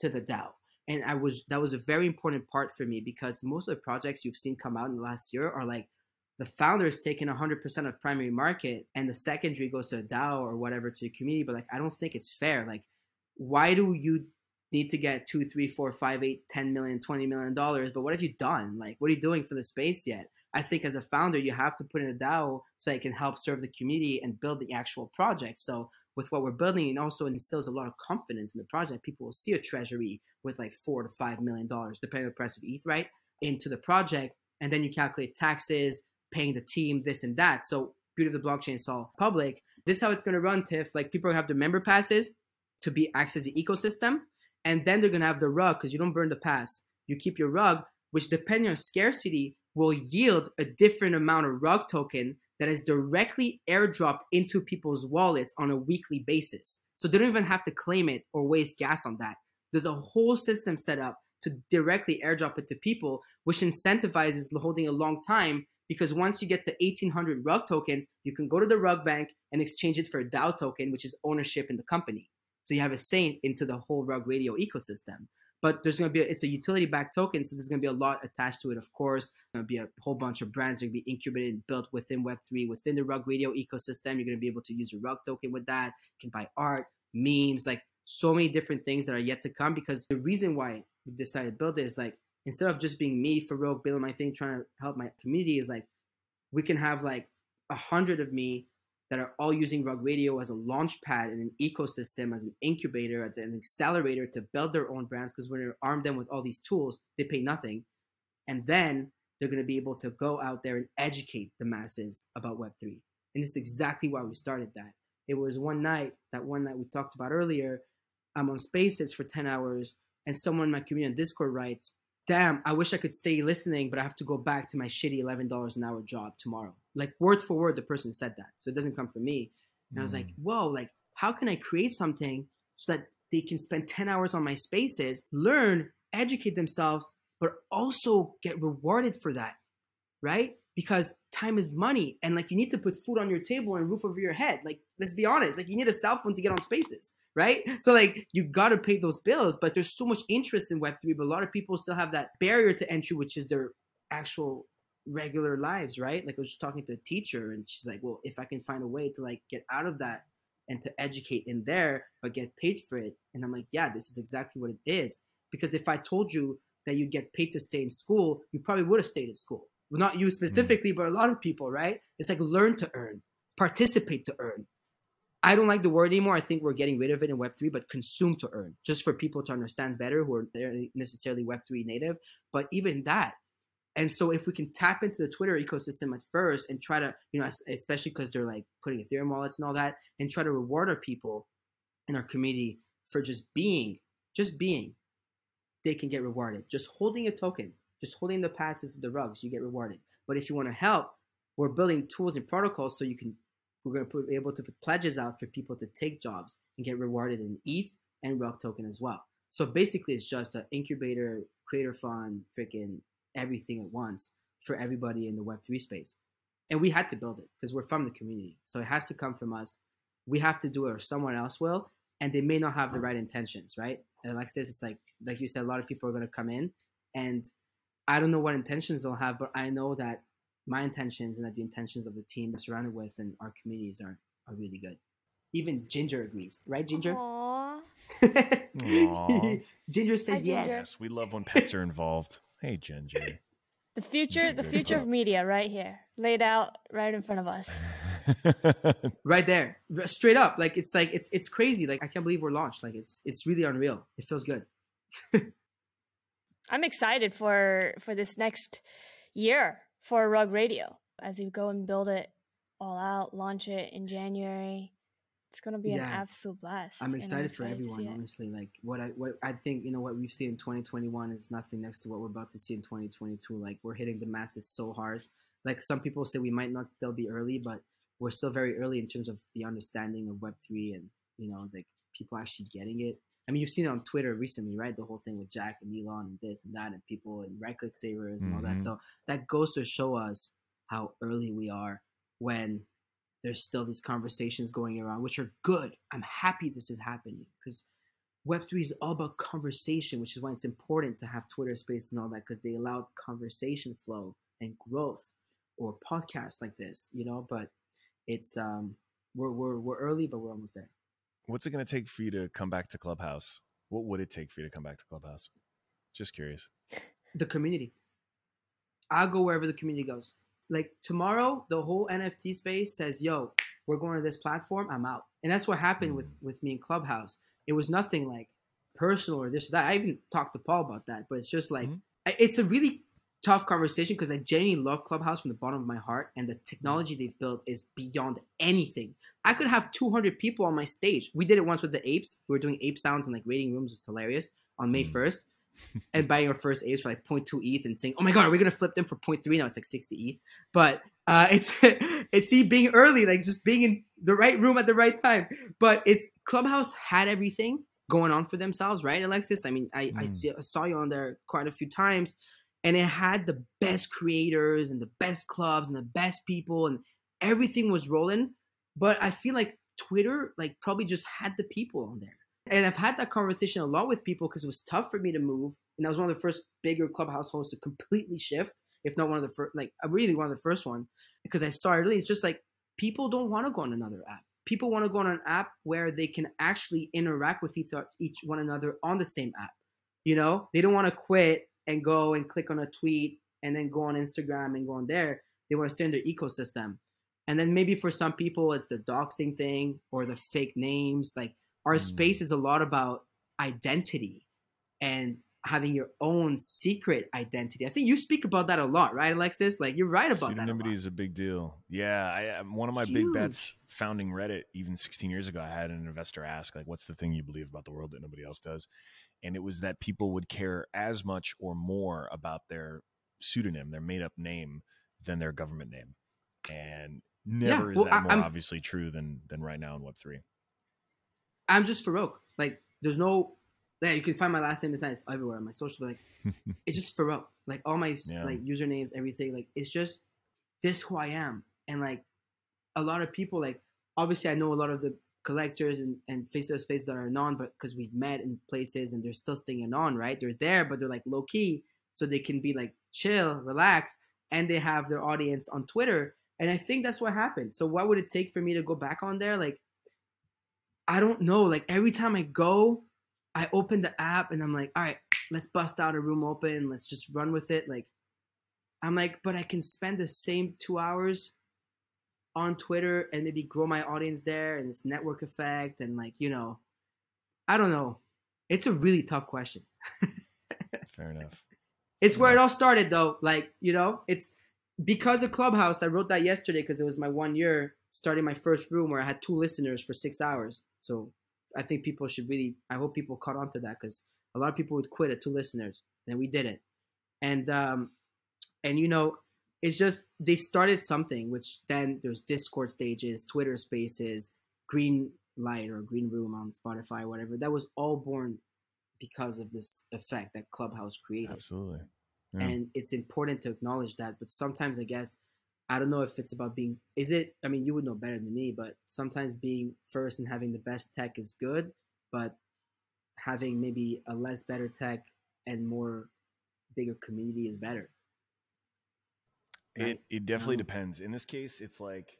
S2: to the DAO and I was that was a very important part for me because most of the projects you've seen come out in the last year are like the founders taking 100% of primary market and the secondary goes to a DAO or whatever to the community. But like, I don't think it's fair. Like, why do you need to get two, three, four, five, eight, ten million, twenty million dollars? But what have you done? Like, what are you doing for the space yet? I think as a founder, you have to put in a DAO so it can help serve the community and build the actual project. So with what we're building, it also instills a lot of confidence in the project. People will see a treasury with like four to five million dollars, depending on the price of ETH, right, into the project, and then you calculate taxes, paying the team, this and that. So beauty of the blockchain is all public. This is how it's to run, Tiff. Like people have the member passes to be access the ecosystem, and then they're to have the rug because you don't burn the pass. You keep your rug, which depending on scarcity will yield a different amount of rug token that is directly airdropped into people's wallets on a weekly basis. So they don't even have to claim it or waste gas on that. There's a whole system set up to directly airdrop it to people, which incentivizes holding a long time because once you get to 1800 rug tokens, you can go to the rug bank and exchange it for a DAO token, which is ownership in the company. So you have a say into the whole rug radio ecosystem. But there's going to be a, it's a utility backed token so there's going to be a lot attached to it of course. There's going to be a whole bunch of brands that are going to be incubated and built within web3 within the rug radio ecosystem. You're going to be able to use your rug token with that. You can buy art memes like so many different things that are yet to come because the reason why we decided to build it is like instead of just being me Farokh building my thing trying to help my community is like we can have like a hundred of me that are all using Rug Radio as a launch pad and an ecosystem, as an incubator, as an accelerator to build their own brands. Because when you arm them with all these tools, they pay nothing. And then they're going to be able to go out there and educate the masses about Web3. And this is exactly why we started that. It was one night, that one night we talked about earlier. I'm on Spaces for 10 hours, and someone in my community on Discord writes, damn, I wish I could stay listening, but I have to go back to my shitty $11 an hour job tomorrow. Like word for word, the person said that. So it doesn't come from me. And mm. I was like, mm. whoa, like, how can I create something so that they can spend 10 hours on my spaces, learn, educate themselves, but also get rewarded for that, right? Because time is money and like you need to put food on your table and roof over your head. Like, let's be honest, like you need a cell phone to get on spaces right? So like you got to pay those bills, but there's so much interest in Web3, but a lot of people still have that barrier to entry, which is their actual regular lives, right? Like I was talking to a teacher and she's like, well, if I can find a way to like get out of that and to educate in there, but get paid for it. And I'm like, yeah, this is exactly what it is. Because if I told you that you'd get paid to stay in school, you probably would have stayed in school. Well, not you specifically, mm. but a lot of people, right? It's like learn to earn, participate to earn. I don't like the word anymore. I think we're getting rid of it in Web3, but consume to earn, just for people to understand better who are necessarily Web3 native. But even that, and so if we can tap into the Twitter ecosystem at first and try to, you know, especially because they're like putting Ethereum wallets and all that, and try to reward our people in our community for just being, just being, they can get rewarded. Just holding a token, just holding the passes of the rugs, you get rewarded. But if you want to help, we're building tools and protocols so you can we're going to be able to put pledges out for people to take jobs and get rewarded in ETH and Rug token as well. So basically, it's just an incubator, creator fund, freaking everything at once for everybody in the Web3 space. And we had to build it because we're from the community. So it has to come from us. We have to do it or someone else will. And they may not have the right intentions, right? And like it's like, like you said, a lot of people are going to come in. And I don't know what intentions they'll have, but I know that my intentions and that the intentions of the team I'm surrounded with and our communities are, are really good. Even Ginger agrees, right, Ginger?
S1: Aww.
S2: Aww. Ginger says Hi, Ginger. yes.
S3: Yes, we love when pets are involved. Hey, Ginger.
S1: The future, the future of media, right here, laid out right in front of us.
S2: right there, straight up. Like it's like it's it's crazy. Like I can't believe we're launched. Like it's it's really unreal. It feels good.
S1: I'm excited for for this next year for Rug Radio as you go and build it all out, launch it in January. It's gonna be yeah. an absolute blast.
S2: I'm excited, I'm excited for everyone, honestly. Like what I what I think, you know, what we've seen in 2021 is nothing next to what we're about to see in 2022. Like we're hitting the masses so hard. Like some people say we might not still be early, but we're still very early in terms of the understanding of Web3 and you know, like people actually getting it. I mean, you've seen it on Twitter recently, right? The whole thing with Jack and Elon and this and that, and people and right click savers and mm-hmm. all that. Mm-hmm. So that goes to show us how early we are when there's still these conversations going around, which are good. I'm happy this is happening because Web3 is all about conversation, which is why it's important to have Twitter space and all that because they allow conversation flow and growth or podcasts like this, you know. But it's um, we're we're we're early, but we're almost there.
S3: What's it going to take for you to come back to Clubhouse? What would it take for you to come back to Clubhouse? Just curious.
S2: The community. I'll go wherever the community goes. Like tomorrow, the whole NFT space says, "Yo, we're going to this platform. I'm out." And that's what happened with
S3: Mm.
S2: with me in Clubhouse. It was nothing like personal or this or that. I even talked to Paul about that, but it's just like
S3: Mhm.
S2: It's a really tough conversation because I genuinely love Clubhouse from the bottom of my heart, and the technology they've built is beyond anything. I could have 200 people on my stage. We did it once with the apes. We were doing ape sounds in like waiting rooms. It was hilarious on May
S3: Mm.
S2: 1st. and buying our first apes for like 0.2 ETH and saying, "Oh my god, are we gonna flip them for 0.3?" Now it's like 60 ETH. But uh, it's it's see being early, like just being in the right room at the right time. But it's Clubhouse had everything going on for themselves, right, Alexis? I mean, I I,
S3: Mm.
S2: see, I saw you on there quite a few times, and it had the best creators and the best clubs and the best people, and everything was rolling. But I feel like Twitter, like, probably just had the people on there. And I've had that conversation a lot with people because it was tough for me to move. And I was one of the first bigger clubhouse hosts to completely shift, if not one of the first, like, I'm really one of the first one because I saw it really. It's just like people don't want to go on another app. People want to go on an app where they can actually interact with each, each one another on the same app. You know, they don't want to quit and go and click on a tweet and then go on Instagram and go on there. They want to stay in their ecosystem. And then maybe for some people, it's the doxing thing or the fake names. Like our
S3: Mm.
S2: space is a lot about identity and having your own secret identity. I think you speak about that a lot, right, Alexis? Like you're right about that. a
S3: Pseudonymity
S2: lot.
S3: is a big deal. Yeah, I um, one of my big bets founding Reddit even 16 years ago. I had an investor ask like, "What's the thing you believe about the world that nobody else does?" And it was that people would care as much or more about their pseudonym, their made up name, than their government name. And never
S2: well,
S3: is that
S2: I-
S3: more
S2: I'm-
S3: obviously true than than right now in Web three.
S2: I'm just Farokh. Like there's no. Yeah, you can find my last name is nice everywhere on my social. But like it's just Farokh. Like all my
S3: Yeah.
S2: like usernames, everything. Like it's just this who I am. And like a lot of people, like obviously I know a lot of the collectors and and face of space that are non, but because we've met in places and they're still staying on, right? They're there, but they're like low key, so they can be like chill, relax, and they have their audience on Twitter. And I think that's what happened. So what would it take for me to go back on there? Like I don't know. Like every time I go, I open the app and I'm like, all right, let's bust out a room open. Let's just run with it. Like, I'm like, but I can spend the same two hours on Twitter and maybe grow my audience there and this network effect and like, you know, I don't know. It's a really tough question.
S3: Fair enough.
S2: It's where it all started though. Like, you know, it's because of Clubhouse. I wrote that yesterday because it was my one year starting my first room where I had two listeners for six hours. So I think people should really, I hope people caught on to that because a lot of people would quit at two listeners and we did it. And, um, and you know, it's just, they started something, which then there's Discord stages, Twitter spaces, green light or green room on Spotify, whatever. That was all born because of this effect that Clubhouse created
S3: Absolutely. Yeah.
S2: and it's important to acknowledge that but sometimes i guess i don't know if it's about being is it i mean you would know better than me but sometimes being first and having the best tech is good but having maybe a less better tech and more bigger community is better right?
S3: it definitely
S2: Um,
S3: depends. In this case, it's like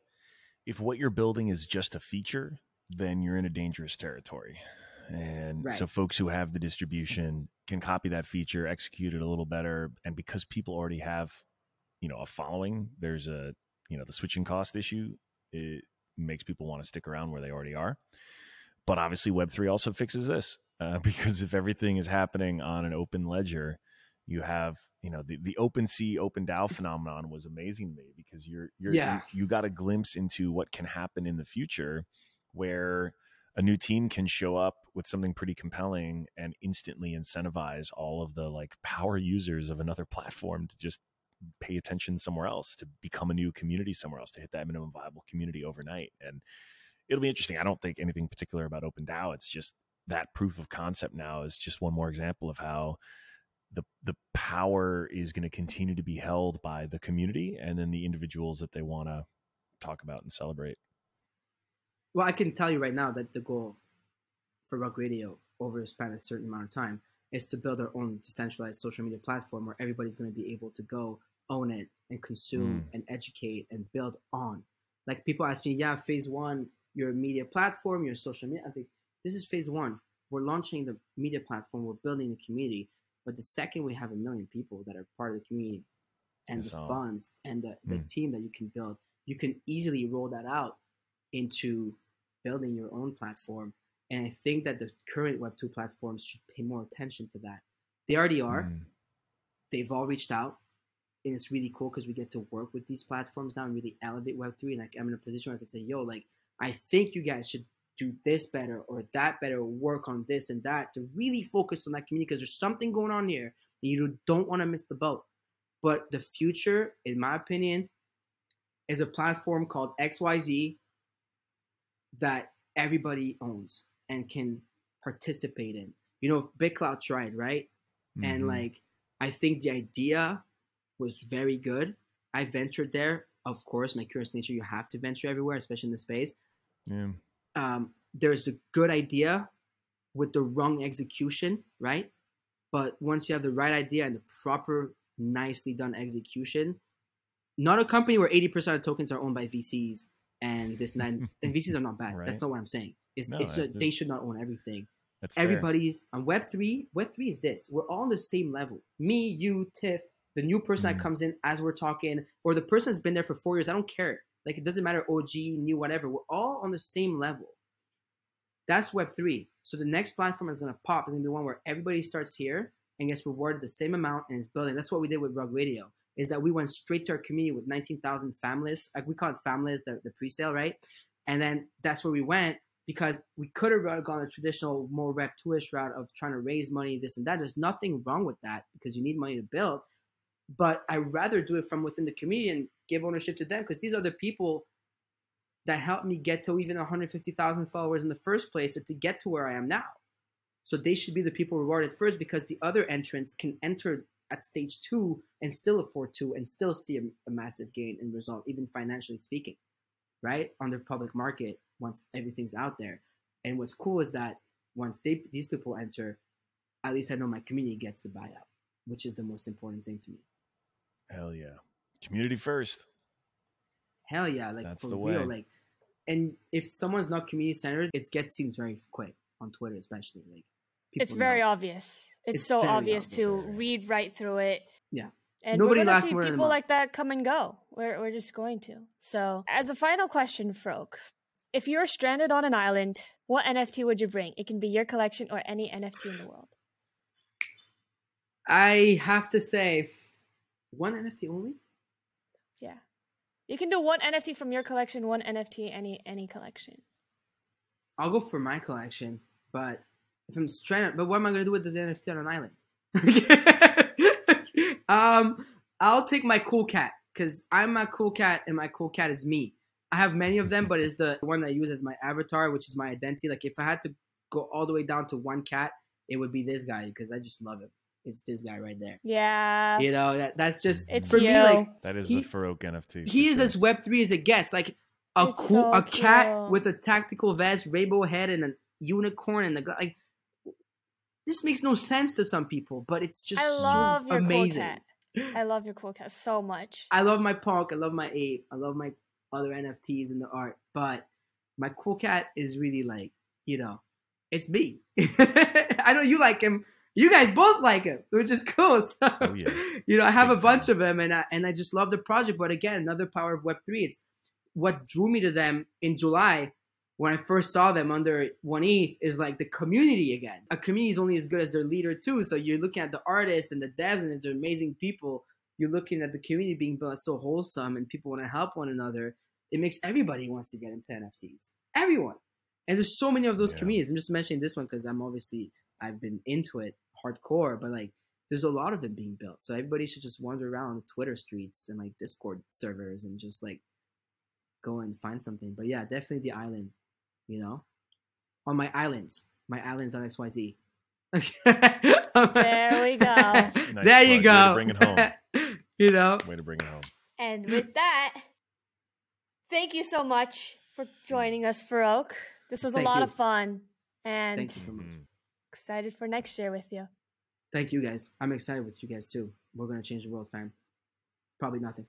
S3: if what you're building is just a feature, then you're in a dangerous territory. And so folks who have the distribution can copy that feature, execute it a little better, and because people already have, you know, a following, there's a, you know, the switching cost issue. It makes people want to stick around where they already are. But obviously, Web3 also fixes this uh, because if everything is happening on an open ledger, you have you know the the open sea open DAO mm-hmm. phenomenon was amazing to me because you're you're
S2: Yeah.
S3: you, you got a glimpse into what can happen in the future where a new team can show up with something pretty compelling and instantly incentivize all of the like power users of another platform to just pay attention somewhere else to become a new community somewhere else to hit that minimum viable community overnight. And it'll be interesting. I don't think anything particular about open dao it's just that proof of concept now is just one more example of how the the power is going to continue to be held by the community and then the individuals that they want to talk about and celebrate
S2: well i can tell you right now that the goal for rug radio over a span of a certain amount of time is to build our own decentralized social media platform where everybody's going to be able to go own it and consume mm. and educate and build on. Like people ask me, yeah, phase one, you're media platform, you're social media. I think this is phase one. We're launching the media platform. We're building the community. But the second we have a million people that are part of the community and the
S3: all.
S2: funds and the, the
S3: Hmm.
S2: team that you can build, you can easily roll that out into building your own platform. And I think that the current Web2 platforms should pay more attention to that. They already are.
S3: Mm.
S2: They've all reached out. And it's really cool because we get to work with these platforms now and really elevate Web3. And like I'm in a position where I can say, yo, like, I think you guys should do this better or that better or work on this and that to really focus on that community because there's something going on here and you don't want to miss the boat. But the future, in my opinion, is a platform called XYZ that everybody owns and can participate in. You know, BitClout tried, right? And
S3: Mhm.
S2: like, I think the idea was very good. I ventured there. Of course, my curious nature, you have to venture everywhere, especially in the space.
S3: yeah.
S2: Um, there's a good idea with the wrong execution, right? But once you have the right idea and the proper, nicely done execution, not a company where 80% of tokens are owned by VCs and this and that. and VCs are not bad. That's not what I'm saying. It's,
S3: No,
S2: it's just, they should not own everything
S3: That's fair.
S2: everybody's on web 3 web 3 is this we're all on the same level me you tiff the new person
S3: Mhm.
S2: that comes in as we're talking or the person that's been there for four years i don't care like it doesn't matter og new whatever we're all on the same level. That's web 3 so the next platform is to pop is going to be one where everybody starts here and gets rewarded the same amount and is building. That's what we did with rug radio is that we went straight to our community with 19000 families. Like we call it families the, the pre-sale right? And then that's where we went because we could have gone the traditional, more Web 2ish route of trying to raise money, this and that. There's nothing wrong with that because you need money to build. But I'd rather do it from within the community and give ownership to them because these are the people that helped me get to even 150,000 followers in the first place and to get to where I am now. So they should be the people rewarded first because the other entrants can enter at stage two and still afford to and still see a, a massive gain in result, even financially speaking, right? On the public market once everything's out there. And what's cool is that once they these people enter, at least I know my community gets the buyout, which is the most important thing to me.
S3: Hell yeah. Community first.
S2: Hell yeah, like
S3: That's
S2: for
S3: the
S2: real,
S3: way.
S2: like. And if someone's not community centered, it gets seen very quick on Twitter, especially like.
S1: It's
S2: people
S1: very
S2: know.
S1: obvious. It's,
S2: It's
S1: so
S2: very
S1: obvious to
S3: obvious.
S1: read right through it.
S2: Yeah.
S1: And
S2: Nobody
S1: we're gonna see
S2: more than a
S1: people like that come and go. We're we're just going to. So, as a final question, Farokh, if you're stranded on an island, what NFT would you bring? It can be your collection or any NFT in the world.
S2: I have to say, one NFT only.
S1: Yeah. You can do one NFT from your collection, one NFT any any collection.
S2: I'll go for my collection, but if I'm stranded, but what am I gonna do with the NFT on an island? um, I'll take my cool cat because I'm my cool cat, and my cool cat is me. I have many of them, but it's the one I use as my avatar, which is my identity. Like if I had to go all the way down to one cat, it would be this guy because I just love him. It's this guy right there.
S1: Yeah.
S2: You know that that's just
S1: It's
S2: for me. Like
S3: That is
S2: He-
S3: the Farokh NFT.
S2: he is
S3: sure.
S2: as Web three as it gets. Like a
S1: It's
S2: cool,
S1: so
S2: a cat with a tactical vest, rainbow head, and a unicorn, and the gla- like. This makes no sense to some people, but it's just
S1: I
S2: so
S1: love your
S2: amazing.
S1: cool cat. I love your cool cat so much.
S2: I love my punk. I love my ape. I love my other NFTs and the art, but my cool cat is really like you know, it's me. I know you like him. You guys both like him, which is cool. So,
S3: Oh, yeah.
S2: you know, I have
S3: Big
S2: a bunch
S3: fan.
S2: of them, and I, and I just love the project. But again, another power of Web three. It's what drew me to them in July when I first saw them under One ETH is like the community again. A community is only as good as their leader too. So you're looking at the artists and the devs, and it's amazing people. You're looking at the community being built so wholesome, and people want to help one another. It makes everybody wants to get into NFTs. Everyone. And there's so many of those
S3: Yeah.
S2: communities. I'm just mentioning this one because I'm obviously I've been into it hardcore, but like there's a lot of them being built. So everybody should just wander around the Twitter streets and like Discord servers and just like go and find something. But yeah, definitely the island, you know? On my islands. My islands on XYZ.
S1: There we go.
S3: Nice
S2: there you
S3: plug. Way to
S2: go.
S3: bring it home.
S2: you know?
S3: Way to bring it home.
S1: And with that, thank you so much for joining us, Farokh. This was a lot
S2: you.
S1: of fun. And
S3: mm-hmm.
S1: Excited for next year with you.
S2: Thank you guys. I'm excited with you guys too. We're gonna change the world, fam. Probably nothing.